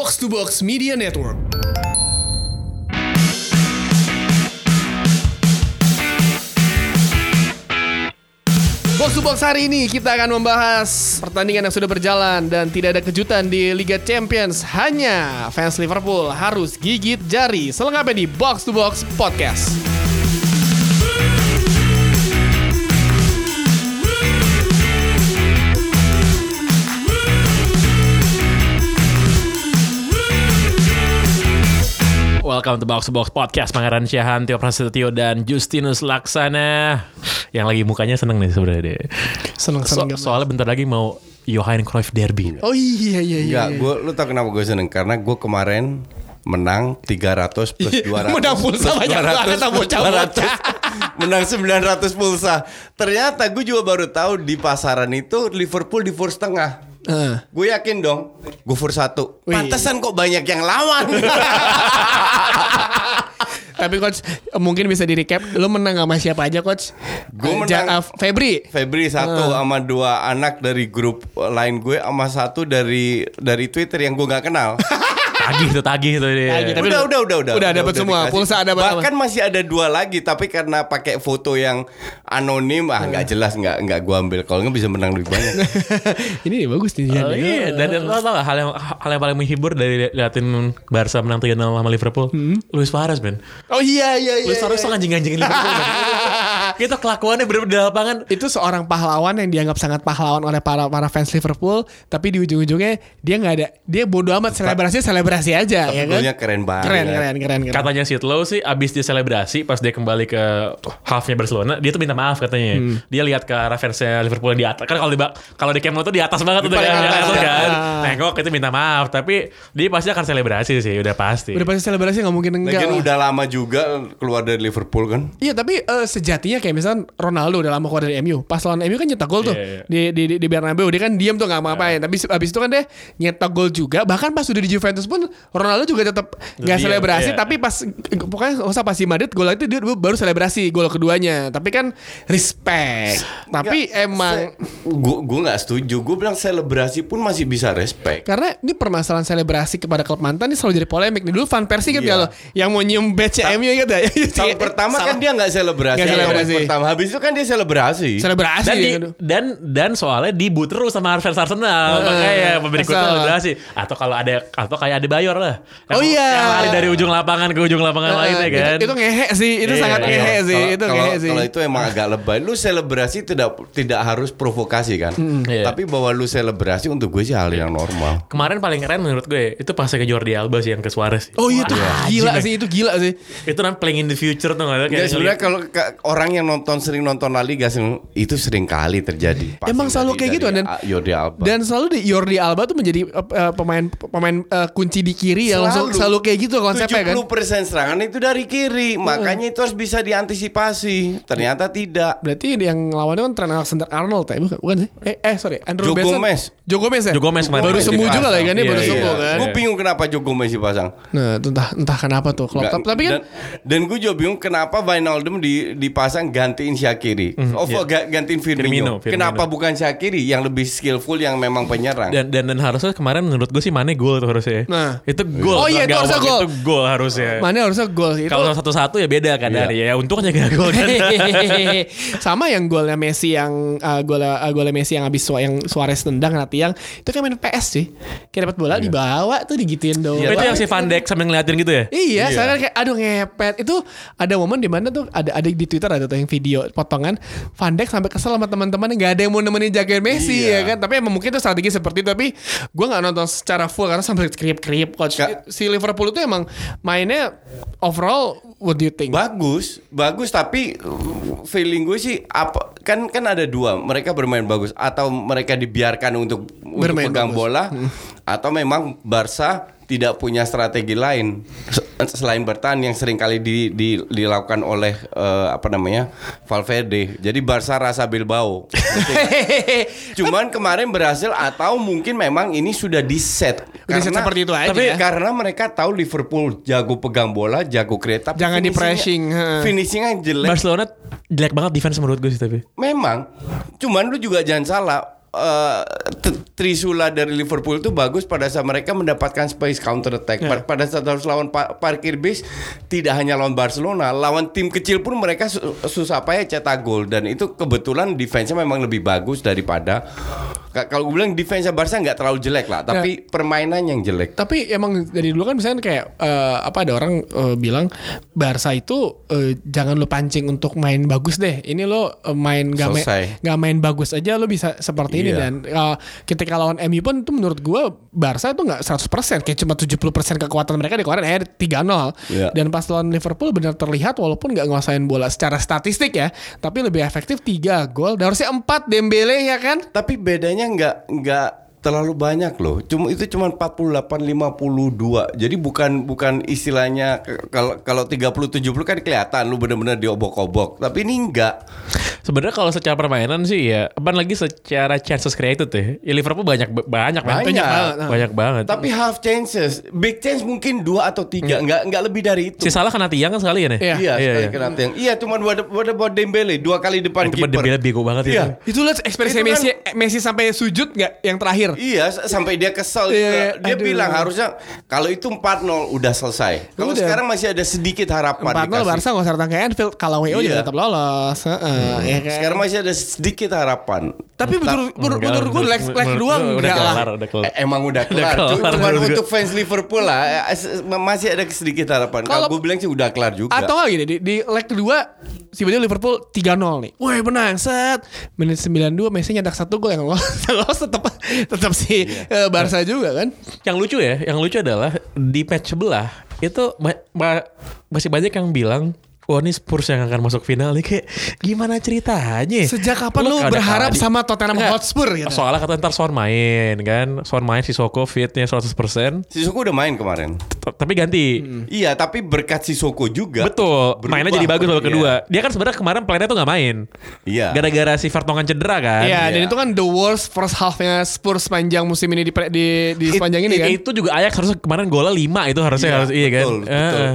Box to Box Media Network. Box to Box hari ini kita akan membahas pertandingan yang sudah berjalan dan tidak ada kejutan di Liga Champions. Hanya fans Liverpool harus gigit jari. Selengkapnya di Box to Box Podcast. Welcome to Box to Box Podcast Pangeran Syahan, Tio Prasetyo dan Justinus Laksana Yang lagi mukanya seneng nih sebenarnya deh so, Seneng-seneng. Soalnya bentar lagi mau Johan Cruyff Derby oh iya iya iya. Enggak, gue lu tau kenapa gue seneng karena gue kemarin menang 300 plus 200 Iya, Menang pulsa plus banyak 200, banget. 200. menang 900 pulsa ternyata gue juga baru tahu di pasaran itu Liverpool di first tengah Eh. gue yakin dong gue first satu pantesan kok banyak yang lawan Tapi coach mungkin bisa di recap lu menang sama siapa aja coach? Gua Eh, Ja- menang- eh, Febri. Febri satu sama dua anak dari grup lain gue sama satu dari dari Twitter yang gue nggak kenal Tagih tuh, tagih tuh dia Tagih, tapi udah, udah- udah, udah, udah, udah dapet semua. dikasih. Pulsa ada berapa? Bahkan masih ada dua lagi, tapi karena pakai foto yang anonim, ah nggak jelas, nggak nggak gua ambil. Kalau nggak bisa menang lebih banyak. Ini bagus nih Jan. Oh, iya. Dan dan lo tau gak hal yang, hal yang paling menghibur dari li- liatin Barca menang 3-0 sama Liverpool? Luis Suarez, men. Oh iya iya iya. Luis Suarez tuh anjing-anjingin Liverpool. Itu kelakuannya bener-bener di lapangan. itu seorang pahlawan yang dianggap sangat pahlawan oleh para para fans Liverpool, tapi di ujung-ujungnya dia nggak ada, dia bodoh amat selebrasi selebrasi aja, ya kan? Keren banget. Keren keren keren keren. Katanya Sid Lowe sih abis dia selebrasi pas dia kembali ke halfnya Barcelona dia tuh minta maaf katanya. Hmm. Dia lihat ke arah fansnya Liverpool yang di atas. Kan kalau di kalau di Camp Nou tuh di atas banget tuh paling kan. atas, Di atas ya. kan. Nengok itu minta maaf tapi dia pasti akan selebrasi sih udah pasti. Udah pasti selebrasi nggak mungkin enggak. Lagian udah lama juga keluar dari Liverpool kan. Iya tapi eh, sejatinya kayak misalnya Ronaldo udah lama keluar dari MU. Pas lawan MU kan nyetak gol tuh Iya, iya. di, di di Bernabeu dia kan diam tuh nggak ngapain. Tapi se- abis itu kan dia nyetak gol juga. Bahkan pas udah di Juventus pun Ronaldo juga tetap nggak selebrasi. iya. Tapi pas pokoknya usah pas di Madrid gol itu dia baru selebrasi gol keduanya. Tapi kan respect. Tapi emang Gue gue nggak setuju. Gue bilang selebrasi pun masih bisa respect. karena ini permasalahan selebrasi kepada klub mantan ini selalu jadi polemik nih. Dulu Van Persie kan Iya. kalau yang mau nyium badge MU gitu ya. Tahun pertama kan dia nggak selebrasi. Tahun selebrasi. Pertama habis itu kan dia selebrasi. selebrasi Dan, di, gitu. dan dan soalnya dibu terus sama fans Arsenal makanya ya berikutnya selebrasi atau kalau ada atau kayak ada Bayor lah Yang- Oh iya. yang lari dari ujung lapangan ke ujung lapangan lainnya Eh, kan Itu, itu ngehe sih, itu Iya, sangat iya. ngehe sih, Kalau- itu kalau, ngehe sih. kalau itu emang agak lebay. Lu selebrasi tidak tidak harus provokasi kan. Iya. Tapi bahwa lu selebrasi untuk gue sih hal yang normal. Kemarin paling keren menurut gue itu pas ke Jordi Alba sih yang ke Suarez. Oh iya itu gila sih, itu gila sih. Itu namanya playing in the future tuh gak Enggak sebenarnya kalau ke- orang yang nonton sering nonton La Liga sering- itu sering kali terjadi. Pasti Emang selalu dari- kayak gitu dan Jordi Alba. dan selalu di Jordi Alba tuh menjadi uh, pemain pemain uh, kunci di kiri yang langsung selalu kayak gitu konsepnya kan. 70% serangan itu dari kiri, makanya itu harus bisa diantisipasi. Ternyata tidak. Berarti yang lawannya kan Trent Alexander Arnold ya, bukan, bukan sih? Eh, eh sorry, Andrew Joe Benson. Gomez. Joe Gomez ya? Joe Gomez kemarin. Baru sembuh juga lah kan, dia Iya, baru iya. sembuh kan. Gue bingung kenapa Joe Gomez dipasang. Nah, entah entah kenapa tuh. Klopp. Tapi kan dan, dan gue juga bingung kenapa Wijnaldum di, dipasang gantiin Syakiri. oh, ga- gantiin Firmino. Firmino, Firmino. Kenapa bukan Syakiri yang lebih skillful yang memang penyerang? Dan, dan dan harusnya kemarin menurut gue sih Mane gol tuh harusnya. Nah. itu gol. Oh iya, itu harusnya gol. Itu gol harusnya. mana harusnya gol itu. Kalau satu-satu ya beda kan dari ya. Untung aja gak gol kan. Sama yang golnya Messi yang uh, golnya uh, golnya Messi yang habis Su- yang Suarez tendang nanti yang itu kayak main PS sih. Kayak dapat bola dibawa tuh digituin doang. itu yang si Van Dijk sambil ngeliatin gitu ya. Iya, saya kayak aduh ngepet. Itu ada momen di mana tuh ada ada di Twitter ada tuh yang video potongan Van Dijk sampai kesel sama teman-temannya nggak ada yang mau nemenin jagain Messi Iya. ya kan. Tapi emang mungkin itu strategi seperti itu tapi gue nggak nonton secara full karena sampai krip-krip coach. Ka- Si Liverpool itu emang mainnya overall what do you think? Bagus, bagus tapi feeling gue sih apa kan kan ada dua, mereka bermain bagus atau mereka dibiarkan untuk untuk Bermain pegang bagus. bola atau memang Barca tidak punya strategi lain se- selain bertahan yang sering kali di, di- dilakukan oleh eh, apa namanya Valverde. Jadi Barca rasa Bilbao. Cuman kemarin berhasil atau mungkin memang ini sudah di set. Set seperti itu aja Tapi ya. karena mereka tahu Liverpool jago pegang bola, jago kereta. Jangan di-pressing, ha. Finishingnya jelek. Barcelona jelek banget defense menurut gue sih tapi. Memang. Cuman lu juga jangan salah. Eh, t- Trisula dari Liverpool itu bagus pada saat mereka mendapatkan space counter attack. Pa- Pada saat harus lawan pa- parkir bis tidak hanya lawan Barcelona, lawan tim kecil pun mereka su- susah payah cetak gol dan itu kebetulan defense-nya memang lebih bagus daripada kalau gue bilang defense Barca nggak terlalu jelek lah, tapi permainan yang jelek. Tapi emang dari dulu kan misalnya kayak eh, apa ada orang eh, bilang Barca itu eh, jangan lo pancing untuk main bagus deh. Ini lo eh, main gak main, nggak main bagus aja lo bisa seperti ini Iya. dan eh, ketika lawan MU pun itu menurut gua Barca itu nggak 100% kayak cuma 70% kekuatan mereka di kemarin eh 3-0. Iya. Dan pas lawan Liverpool benar terlihat walaupun nggak nguasain bola secara statistik ya, tapi lebih efektif 3 gol. Dan harusnya 4 Dembele ya kan? Tapi bedanya nggak nggak terlalu banyak loh. Cuma itu cuma 48 52. Jadi bukan bukan istilahnya kalau kalau 30 70 kan kelihatan lu benar-benar diobok-obok. Tapi ini enggak. Sebenarnya kalau secara permainan sih ya, apa lagi secara chances created ya. ya Liverpool banyak banyak Banyak. banget. banget. Banyak banget. Tapi half chances, big chance mungkin dua atau tiga, nggak nggak lebih dari itu. si salah kena tiang kan sekali ya nih. Iya. Iya, Iya, iya. kena tiang. Iya, cuma buat buat buat Dembele dua kali depan Itu kiper. Dembele bego banget Iya. itu. Itu lihat ekspresi Itu kan- Messi Messi sampai sujud nggak yang terakhir? Iya, sampai dia kesel Iya, juga. iya, Dia aduh. bilang harusnya kalau itu 4-0 udah selesai. Kalau sekarang masih ada sedikit harapan 4-0 dikasih. Barca nggak usah datang ke Anfield kalau WO juga Iya. tetap lolos. Heeh, ya kan? Sekarang masih ada sedikit harapan. Tapi menurut menurut, Enggak, menurut gue leg, leg menurut kedua gua udah enggak lah. kelar, udah kelar. Eh, emang udah kelar. kelar, Cuma untuk fans Liverpool lah eh, s- masih ada sedikit harapan. Kalau gue bilang sih udah kelar juga. Atau nggak gini di, di leg kedua tiba-tiba Liverpool 3-0 nih. Woi menang set. Menit 92 Messi nyetak satu gol yang lolos, lolos tetap tetap si Iya. eh, Barca juga kan. Yang lucu ya, yang lucu adalah di match sebelah itu ba- ba- masih banyak yang bilang Wah ini Spurs yang akan masuk final nih kayak gimana ceritanya? Sejak kapan lu berharap kali- sama Tottenham Enggak. Hotspur gitu? Soalnya kata ntar Son main kan, Son main si Soko fitnya 100% Sissoko udah main kemarin. t- tapi ganti. Iya, tapi berkat Sissoko juga. Betul, berubah. mainnya jadi bagus babak Iya. kedua. Dia kan sebenarnya kemarin plannya tuh nggak main. Iya. Gara-gara si Vertonghen cedera kan. Iya, dan Iya. itu kan the worst first half-nya Spurs sepanjang musim ini di di, di It- sepanjang ini it- kan. Itu juga Ajax harusnya kemarin golnya 5 itu harusnya harus iya kan. betul, betul.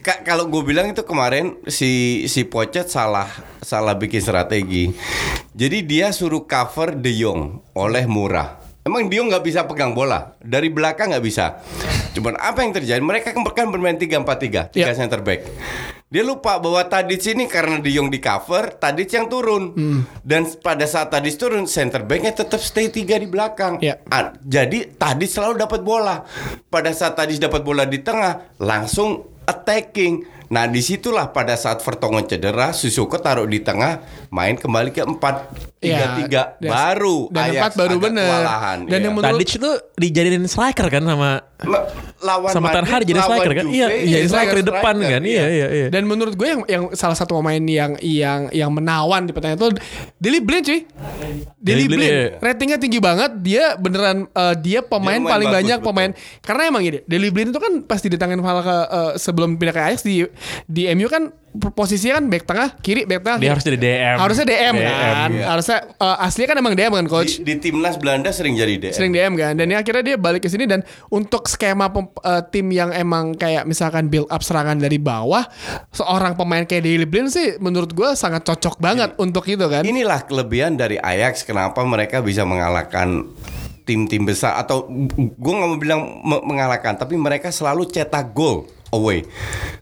Ka- kalau gue bilang itu kemarin si si Pochet salah salah bikin strategi. Jadi dia suruh cover De Jong oleh Murah. Emang De Jong nggak bisa pegang bola dari belakang nggak bisa. Cuman apa yang terjadi? Mereka kan kan bermain 3-4-3, tiga Iya. center back. Dia lupa bahwa Tadic ini karena De Jong di cover, Tadic yang turun. Dan pada saat Tadic turun, center backnya tetap stay tiga di belakang. Iya. Ah, jadi Tadic selalu dapat bola. Pada saat Tadic dapat bola di tengah, langsung attacking. Nah di situlah pada saat Vertonghen cedera, Sissoko taruh di tengah, main kembali ke empat tiga tiga, dan- baru Iya, dan Ajax empat baru bener. kewalahan, Dan iya. yang menurut Tadic itu dijadiin striker kan sama Ma- lawan sama Ten Madrid, Hag jadi striker kan? Juve, Iya, jadi iya striker di depan striker, kan. Iya, iya, iya. Dan menurut gue yang yang salah satu pemain yang yang yang menawan di pertandingan itu Deli Blind cuy. Deli Blind, Blind iya. ratingnya tinggi banget. Dia beneran eh, dia pemain Dia paling bagus, banyak betul. pemain karena emang gini. Deli Blind itu kan pasti ditangin Vala ke eh, sebelum pindah ke Ajax di di MU kan posisinya kan back tengah, kiri back tengah. Dia harus jadi DM. Harusnya DM, DM, kan. iya. Harusnya eh, aslinya kan emang DM kan coach. Di, di timnas Belanda sering jadi DM. sering DM kan dan ini akhirnya dia balik ke sini dan untuk skema pem- eh, tim yang emang kayak misalkan build up serangan dari bawah seorang pemain kayak Daley Blind sih menurut gue sangat cocok banget untuk itu kan Inilah kelebihan dari Ajax kenapa mereka bisa mengalahkan tim-tim besar atau gue nggak mau bilang me- mengalahkan tapi mereka selalu cetak gol away.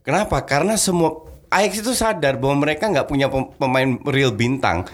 Kenapa? Karena semua Ajax itu sadar bahwa mereka nggak punya pem- pemain real bintang.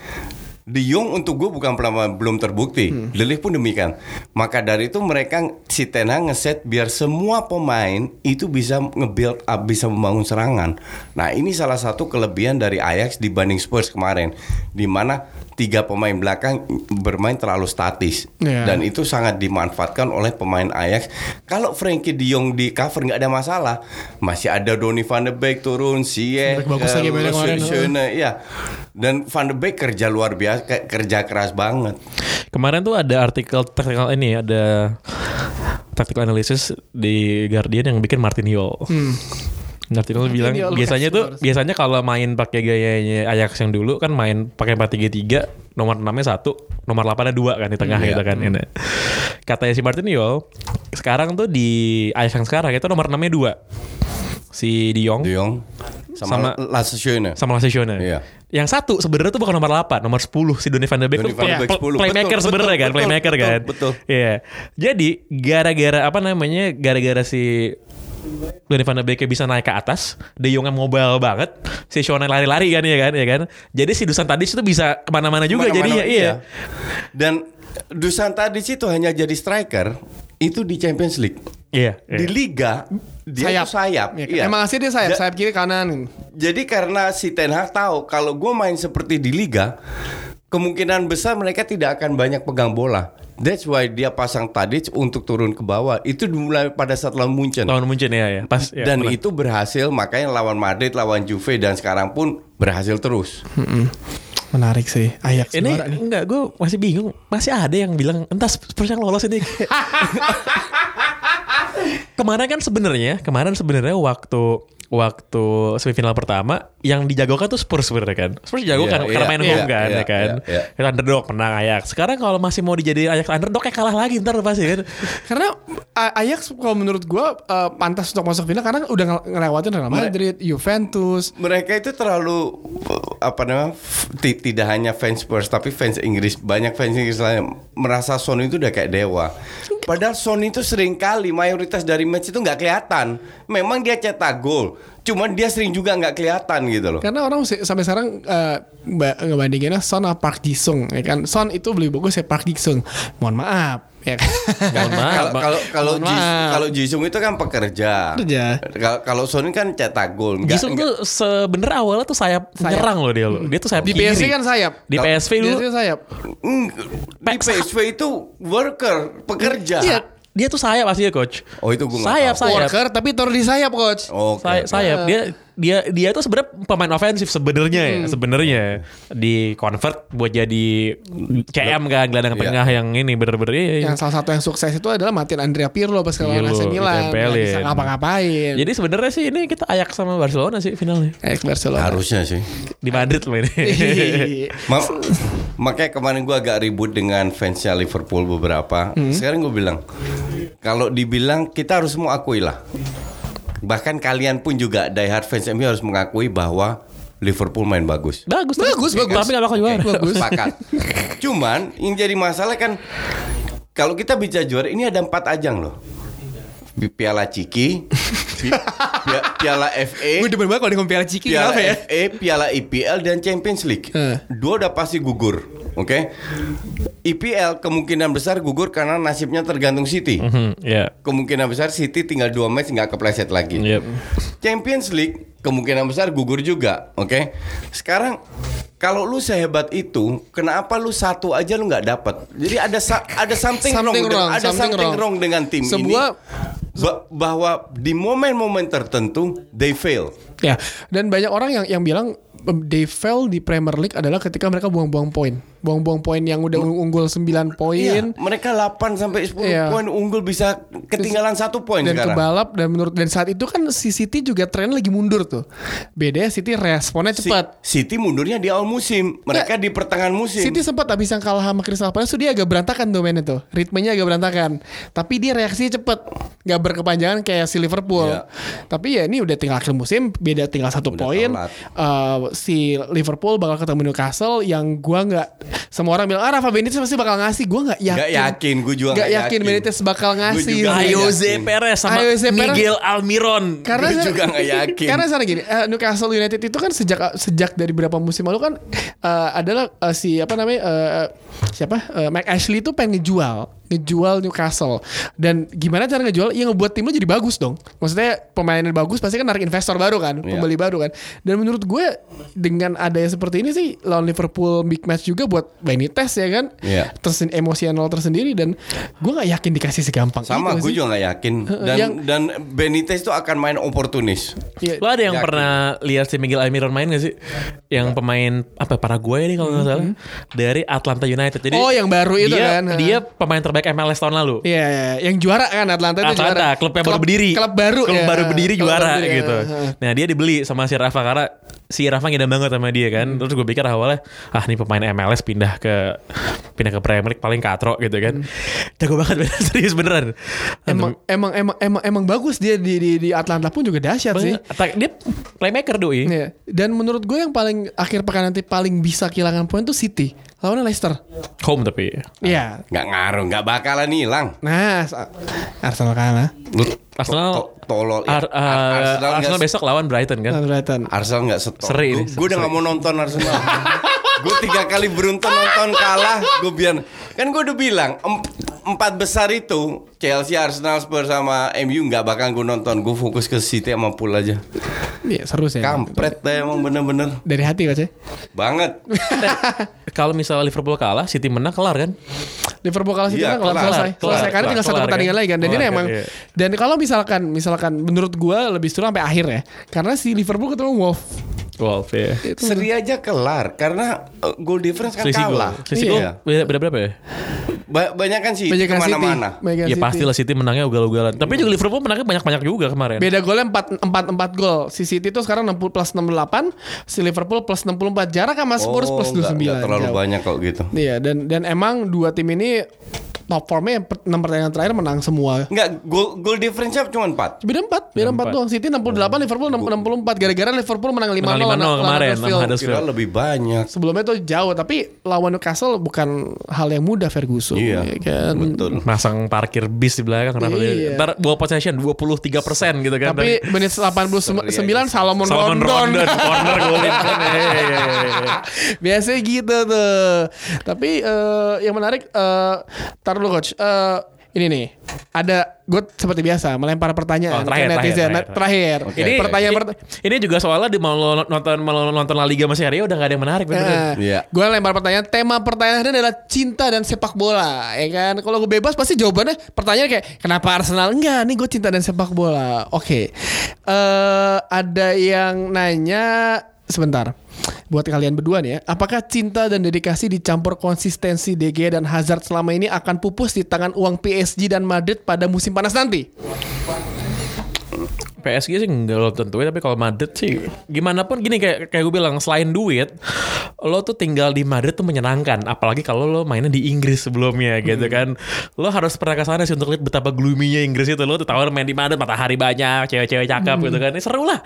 De Jong untuk gue bukan pemain belum terbukti. Hmm. Lilih pun demikian. Maka dari itu mereka si Ten Hag ngeset biar semua pemain itu bisa nge-build up, bisa membangun serangan. Nah ini salah satu kelebihan dari Ajax dibanding Spurs kemarin, di mana tiga pemain belakang bermain terlalu statis Iya. dan itu sangat dimanfaatkan oleh pemain Ajax. Kalau Frankie De Jong di cover nggak ada masalah, masih ada Donny van de Beek turun, Ziyech, Bagus lagi mainnya kemarin. Schöne, iya. Dan Van de Beek kerja luar biasa, ke- kerja keras banget. Kemarin tuh ada artikel tactical ini ada tactical analysis di Guardian yang bikin Martin Yol. Artikel bilang Yol biasanya tuh harus. biasanya kalau main pakai gayanya Ajax yang dulu kan main pakai 4-3-3, nomor 6-nya 1, nomor 8-nya 2 kan di tengah Iya. gitu kan. Ini. Katanya si Martin Yol, sekarang tuh di Ajax yang sekarang itu nomor 6-nya 2. Si De Jong De Jong sama, Sama- Lasse Schöne. sama Lasse Schöne. Iya. Yang satu sebenarnya tuh bukan nomor 8, nomor 10 si Donny van de Beek Donny tuh van de play- Beek 10. playmaker sebenarnya kan, betul, playmaker betul, kan. betul. Iya. Jadi gara-gara apa namanya? Gara-gara si Donny van de Beek bisa naik ke atas, De Jong yang mobile banget, si Shona lari-lari kan ya kan, ya kan. Jadi si Dusan Tadic itu bisa ke mana-mana juga Ke mana-mana, jadinya, iya. Dan Dusan tadi itu hanya jadi striker itu di Champions League. Iya. iya. Di liga dia sayap. sayap. Ya, Iya. Emang asli dia sayap, Ja- sayap kiri kanan. Jadi karena si Ten Hag tahu kalau gue main seperti di liga, kemungkinan besar mereka tidak akan banyak pegang bola. That's why dia pasang Tadic untuk turun ke bawah. Itu dimulai pada saat lawan Munchen. Lawan Munchen ya, ya. Pas ya, dan benar. itu berhasil, makanya lawan Madrid, lawan Juve dan sekarang pun berhasil terus. Menarik sih. Ajax ini nih. enggak gue masih bingung masih ada yang bilang entah Spurs yang lolos ini kemarin kan sebenarnya kemarin sebenarnya waktu waktu semifinal pertama yang dijagokan tuh Spurs sebenarnya kan Spurs jago Iya, kan karena iya, main iya, home kan iya, ya kan iya, iya. Kita underdog menang Ajax sekarang kalau masih mau dijadiin Ajax underdog kayak kalah lagi ntar pasti kan Karena Ajax kalau menurut gua eh, pantas untuk masuk final karena udah ngel- ngelewatin Real Madrid, Juventus. Mereka itu terlalu apa namanya tidak hanya fans Spurs tapi fans Inggris banyak fans Inggris lain merasa Son itu udah kayak dewa. Padahal Son itu sering kali mayoritas dari match itu nggak kelihatan. Memang dia cetak gol, cuman dia sering juga nggak kelihatan gitu loh. Karena orang sampai sekarang eh, ba- ngebandinginnya Son sama Park Ji-sung ya kan. Son itu lebih bagus ya Park Ji-sung. Mohon maaf ya kan. Mohon maaf, Kalau kalau kalau Ji- Jisung itu kan pekerja. Pekerja. Kalau kalau Son kan cetak gol. Jisung tuh sebenarnya awalnya tuh sayap, Sayap. nyerang loh dia loh dia tuh sayap Di kiri. PSV kan sayap. di PSV dulu sayap. Di PSV itu worker, pekerja. Iya, dia tuh sayap aslinya coach. Oh, itu gua nggak sayap tahu. sayap. Worker tapi taruh di sayap coach. Oke. Say- sayap dia dia dia tuh sebenarnya pemain ofensif sebenarnya Hmm. ya sebenarnya di convert buat jadi CM kan gelandang Iya. tengah yang ini bener-bener iya, iya. Yang salah satu yang sukses itu adalah matiin Andrea Pirlo pas kalau AC Milan. Nggak bisa ngapa-ngapain. Jadi sebenarnya sih ini kita ayak sama Barcelona sih finalnya Ex Barcelona. Harusnya sih. di Madrid loh ini. Ma- makanya kemarin gue agak ribut dengan fansnya Liverpool beberapa. Sekarang gue bilang, kalau dibilang kita harus mau akui lah. Bahkan kalian pun juga diehard fans MU harus mengakui bahwa Liverpool main bagus. bagus, Bagus, bagus. Tapi gak bakal juara. Oke, Sepakat. Cuman yang jadi masalah kan kalau kita bicara juara ini ada empat ajang loh. Pi- Piala Ciki, pi- pi- Piala FA, Gue demen banget kalau di Piala Ciki Piala kenapa ya? FA, Piala IPL dan Champions League. Eh. Dua udah pasti gugur, oke? IPL kemungkinan besar gugur karena nasibnya tergantung City. Hmm, ya. Kemungkinan besar City tinggal dua match nggak kepleset lagi. Yep. Champions League kemungkinan besar gugur juga, oke? Sekarang kalau lu sehebat itu, kenapa lu satu aja lu nggak dapat? Jadi ada sa- ada something, Something wrong, wrong, ada something something, wrong. wrong dengan tim Sebuah- ini. Ba- bahwa di momen-momen tertentu they fail. Ya, dan banyak orang yang yang bilang um, they fail di Premier League adalah ketika mereka buang-buang poin. Buang-buang poin yang udah unggul 9 Iya, poin mereka 8 sampai 10 Iya. poin unggul bisa ketinggalan satu poin dan sekarang. kebalap dan menurut dan saat itu kan si City juga tren lagi mundur tuh. Bedanya City responnya Si- cepat. City mundurnya di awal musim, mereka di pertengahan musim. City sempat habis yang kalah sama Crystal Palace dia agak berantakan tuh mainnya tuh. Ritmenya agak berantakan. Tapi dia reaksinya cepet. Gak berkepanjangan kayak si Liverpool. Iya. Tapi ya ini udah tinggal akhir musim. Beda tinggal satu poin. Eh, si Liverpool bakal ketemu Newcastle yang gua nggak semua orang bilang ah Rafa Benitez pasti bakal ngasih. Gua nggak yakin. Nggak yakin, gua juga Nggak yakin yakin. Benitez bakal ngasih. juga nggak Ayo, Jose yakin. Perez sama Jose Perez. Miguel Almiron. karena Gua juga nggak yakin. Karena sana gini, eh, Newcastle United itu kan sejak sejak dari beberapa musim lalu kan eh, adalah eh, si apa namanya eh, siapa Eh, Mike Ashley itu pengen ngejual ngejual Newcastle dan gimana cara ngejual ya ngebuat tim lo jadi bagus dong maksudnya pemainnya bagus pasti kan narik investor baru kan Iya. pembeli baru kan dan menurut gue dengan adanya seperti ini sih lawan Liverpool big match juga buat Benitez ya kan Iya. terus emosional tersendiri dan gue nggak yakin dikasih segampang Sama gue juga nggak yakin dan Yang- dan Benitez itu akan main oportunis. Iya. Lo ada yang Yakin. pernah lihat si Miguel Almiron main gak sih? Yang pemain apa Paraguay nih kalau nggak salah dari Atlanta United. Jadi Oh, yang baru itu dia, kan. Dia pemain terbaik MLS tahun lalu. Iya, iya, yang juara kan Atlanta itu Atlanta, juara. klub yang baru berdiri. Klub baru Klub ya. baru berdiri Klub juara baru berdiri, gitu. ya. Nah, dia dibeli sama si Rafa karena si Rafa ngidam banget sama dia kan. Hmm. Terus gue pikir awalnya ah ini pemain MLS pindah ke pindah ke Premier League paling katro gitu kan. Jago banget bener, serius beneran. Hmm. Emang emang emang emang emang bagus dia di di, di Atlanta pun juga dahsyat sih. Dia playmaker doi. Iya. Dan menurut gue yang paling akhir pekan nanti paling bisa kehilangan poin tuh City. Lawannya Leicester. Home tapi. Iya. Nggak ngaruh, nggak bakalan hilang. Nah, Arsenal kalah. Lu Arsenal- to- tolol. ya. Ar- uh, Ar- Arsenal, nggak- besok lawan Brighton kan. Lawan Brighton. Arsenal nggak setol. Seri gue udah nggak mau nonton Arsenal. gue tiga kali beruntun nonton kalah. Gue biar kan gue udah bilang em- empat besar itu Chelsea, Arsenal, Spurs sama MU nggak bakal gue nonton. Gue fokus ke City sama Pool aja. Iya, seru sih. Kampret deh emang bener-bener Dari hati coach ya. banget. Kalau misalnya Liverpool kalah, City menang kelar kan? Liverpool kalah City Iya, kan kelar kelar, selesai. kelar, selesai karena kelar, tinggal satu kelar, pertandingan kan? lagi kan. Dan Kelar, ini kan, emang iya. dan kalau misalkan misalkan menurut gue lebih seru sampai akhir ya. Karena si Liverpool ketemu Wolf. Wolf ya. Seri aja kelar karena uh, goal difference kan Selisih kalah. Selisih Iya. gol beda, beda berapa ya? Ba- banyak kan sih Banyak kan ke mana-mana. Banyak Ya City. pasti lah City menangnya ugal-ugalan. Tapi juga Liverpool menangnya banyak-banyak juga kemarin. Beda golnya 4 4 4 gol. Si City itu sekarang 60 plus 68, si Liverpool plus 64. Jarak sama Spurs plus Oh, nggak- 29. nggak terlalu Jauh. banyak kok gitu. Iya, dan dan emang dua tim ini top formnya 6 pertandingan terakhir menang semua. Enggak, goal goal difference-nya cuma 4. Beda 4, beda 4 doang. City 68, Liverpool 64 gara-gara Liverpool menang 5-0 Menang 5-0 lawan- lawan kemarin Huddersfield. sama Huddersfield. Kira lebih banyak. Sebelumnya tuh jauh tapi lawan Newcastle bukan hal yang mudah Ferguson. Iya, ya kan? betul. Masang parkir bis di belakang kenapa Iya. dia? Ntar ball possession 23 persen gitu kan. Tapi menit 89 Salomon, Salomon Rondon. Rondon corner golin kan. Iya, iya, iya, iya. Biasanya gitu tuh. Tapi eh, yang menarik eh tar dulu coach. Eh, ini nih ada gue seperti biasa melempar pertanyaan Oh, terakhir, ke netizen. terakhir, Nah, terakhir. terakhir. Ini pertanyaan ini, pertanyaan ini juga soalnya di mau nonton mau nonton La Liga masih hari udah gak ada yang menarik bener. Iya. Gue lempar pertanyaan. Tema pertanyaannya adalah cinta dan sepak bola, ya kan? Kalau gue bebas pasti jawabannya pertanyaan kayak kenapa Arsenal enggak? Nih gue cinta dan sepak bola. Oke, Eh ada yang nanya sebentar. Buat kalian berdua nih ya, apakah cinta dan dedikasi dicampur konsistensi DG dan Hazard selama ini akan pupus di tangan uang PSG dan Madrid pada musim panas nanti? PSG sih enggak lo tentuin tapi kalau Madrid sih gimana pun gini kayak kayak gue bilang selain duit lo tuh tinggal di Madrid tuh menyenangkan apalagi kalau lo mainnya di Inggris sebelumnya gitu kan lo harus pernah ke sana sih untuk lihat betapa gloomy-nya Inggris itu lo tuh tahu main di Madrid matahari banyak cewek-cewek cakep gitu kan ini seru lah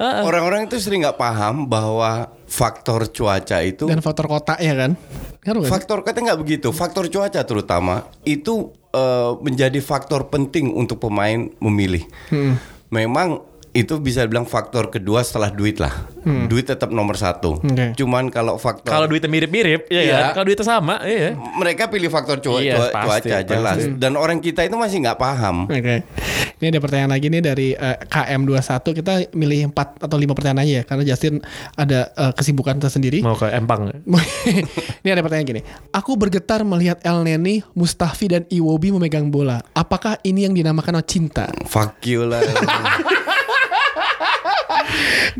Heeh. Orang-orang itu sering nggak paham bahwa faktor cuaca itu Dan faktor kota ya kan? Nggak faktor katanya nggak begitu. Faktor cuaca terutama itu eh, menjadi faktor penting untuk pemain memilih. Hmm. Memang itu bisa dibilang faktor kedua setelah duit lah. Duit tetap nomor satu. Hmm. Oke. Cuman kalau faktor kalau duitnya mirip-mirip ya Iya. kan? kalau duitnya sama iya mereka pilih faktor cua- Iya, cua- pasti, cuaca pasti. jelas. Dan orang kita itu masih nggak paham. Oke. Ini ada pertanyaan lagi nih dari eh, KM21. Kita milih 4 atau 5 pertanyaan aja ya karena Justin ada eh, kesibukan tersendiri. mau ke Empang Ini ada pertanyaan gini. Aku bergetar melihat El Neni, Mustafi dan Iwobi memegang bola. Apakah ini yang dinamakan cinta? Fuck you lah.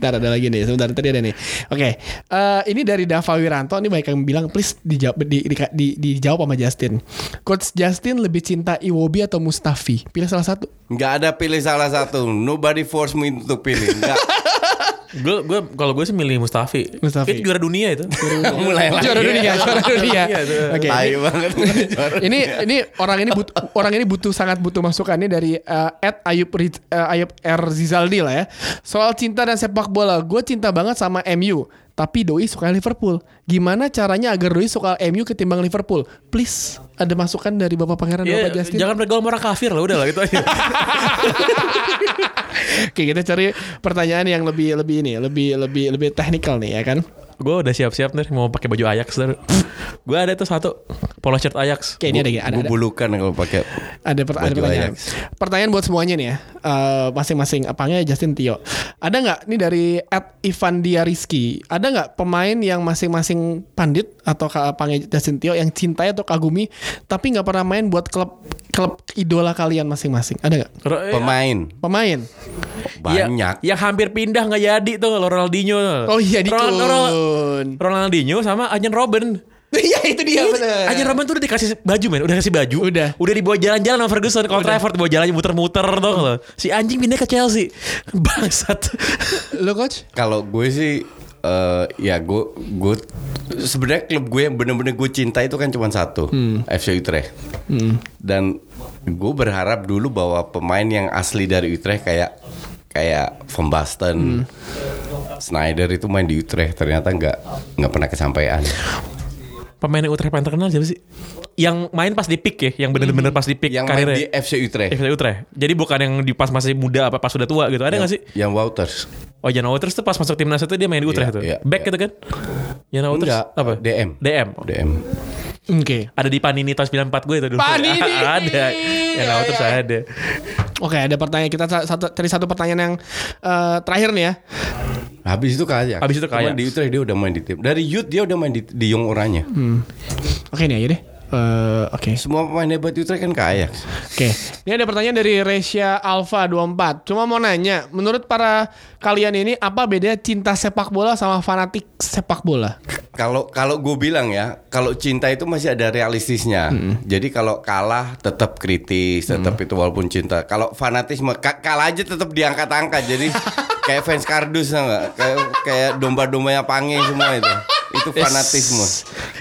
Ntar ada lagi nih, sebentar tadi ada nih. Oke, eh, ini dari Dava Wiranto. Ini banyak yang bilang, please dijawab, di, di, di- dijawab sama Justin. Coach Justin lebih cinta Iwobi atau Mustafi? Pilih salah satu. Nggak ada pilih salah satu. Nobody force me untuk pilih. Nggak. gue gue kalau gue sih milih Mustafi Mustafi. itu juara dunia itu Mulai lagi. Juara dunia, juara dunia. Iya. Oke. Tai banget. ini ini orang ini butuh orang ini butuh sangat butuh masukannya dari uh, Ed Ayub uh, Ayub R Zizaldi lah ya. Soal cinta dan sepak bola, gue cinta banget sama MU. Tapi Doi suka Liverpool. Gimana caranya agar Doi suka MU ketimbang Liverpool? Please, ada masukan dari Bapak Pangeran Iya, Bapak Justin. jangan bergaul orang kafir lah udah lah gitu aja Oke, kita cari pertanyaan yang lebih lebih ini, lebih lebih lebih teknikal nih ya kan. Gue udah siap-siap nih mau pakai baju Ajax gue ada tuh satu polo shirt Ajax Oke, ini ada ada, Gue ada, bulukan kalau pakai ada, per- ada Baju pertanyaan. Ajax. Pertanyaan buat semuanya nih ya. Eh, masing-masing apanya Justin Tio. Ada nggak ini dari Ed Ivan Dia Rizky. Ada nggak pemain yang masing-masing pandit atau panggil Justin Tio yang cintai atau kagumi tapi nggak pernah main buat klub klub idola kalian masing-masing? Ada nggak? pemain Pemain. banyak. yang hampir pindah nggak jadi tuh Ronaldinho Oh iya di Ron- Kun. Ronaldinho sama Arjen Robben Iya itu dia benar. Arjen Robben tuh udah dikasih baju men. Udah kasih baju. Udah. Udah dibawa jalan-jalan sama Ferguson Kalau Trafford dibawa jalan muter-muter tuh loh Si anjing pindah ke Chelsea. Bangsat. Lo coach? Kalau gue sih eh, ya gue gue sebenarnya klub gue yang bener-bener gue cinta itu kan cuma satu FC Utrecht. Dan gue berharap dulu bahwa pemain yang asli dari Utrecht kayak kayak Van Basten Snyder itu main di Utrecht ternyata nggak nggak pernah kesampaian Pemain Utrecht paling terkenal siapa sih? Yang main pas di peak ya, yang bener-bener pas di peak yang main karirnya. di FC Utrecht FC Utrecht. Jadi bukan yang di pas masih muda apa pas sudah tua gitu. Ada nggak sih? yang Wouters Oh Jan Wouters tuh pas masuk timnas itu dia main di Utrecht Iya, tuh. iya, Back iya. gitu kan? Jan Wouters Enggak, apa? DM. DM. DM Oke. Ada di Panini tahun 94 gue itu dulu. Panini! ada. Jan Wouters ada. Oke, ada pertanyaan kita sa- satu cari satu pertanyaan yang eh, terakhir nih ya. habis itu kaya Habis itu ke Cuman di Utrecht dia udah main di tim dari youth dia udah main di, di Young Oranye Oke nih aja deh. Eh, Oke. semua pemain hebat Utrecht kan ke Ajax Oke, ini ada pertanyaan dari Resya Alpha 24. Cuma mau nanya, menurut para kalian ini apa beda cinta sepak bola sama fanatik sepak bola? Kalau kalau gue bilang ya, kalau cinta itu masih ada realistisnya. Jadi kalau kalah tetap kritis, tetap itu walaupun cinta. Kalau fanatisme ka- kalah aja tetap diangkat-angkat. Jadi kayak fans kardus tau nggak? Kayak kayak domba-dombanya pange semua itu. Itu fanatisme.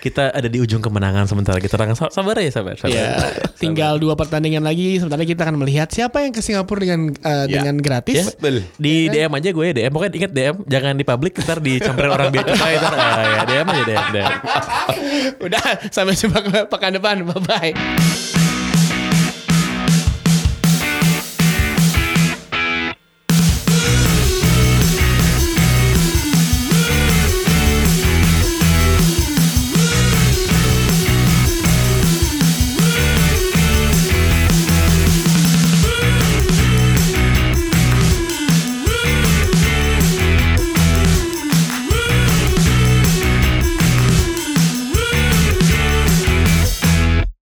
Kita ada di ujung kemenangan sementara kita orang sabar ya sabar. sabar. Ya, tinggal dua pertandingan lagi. Sebentar lagi kita akan melihat siapa yang ke Singapura dengan eh, Ya. dengan gratis. Betul. Di DM aja gue DM Pokoknya ingat DM Jangan di publik Ntar dicamperin orang biasa ntar, ah, ya, DM aja DM, DM. Udah, sampai jumpa ke pekan depan. Bye bye.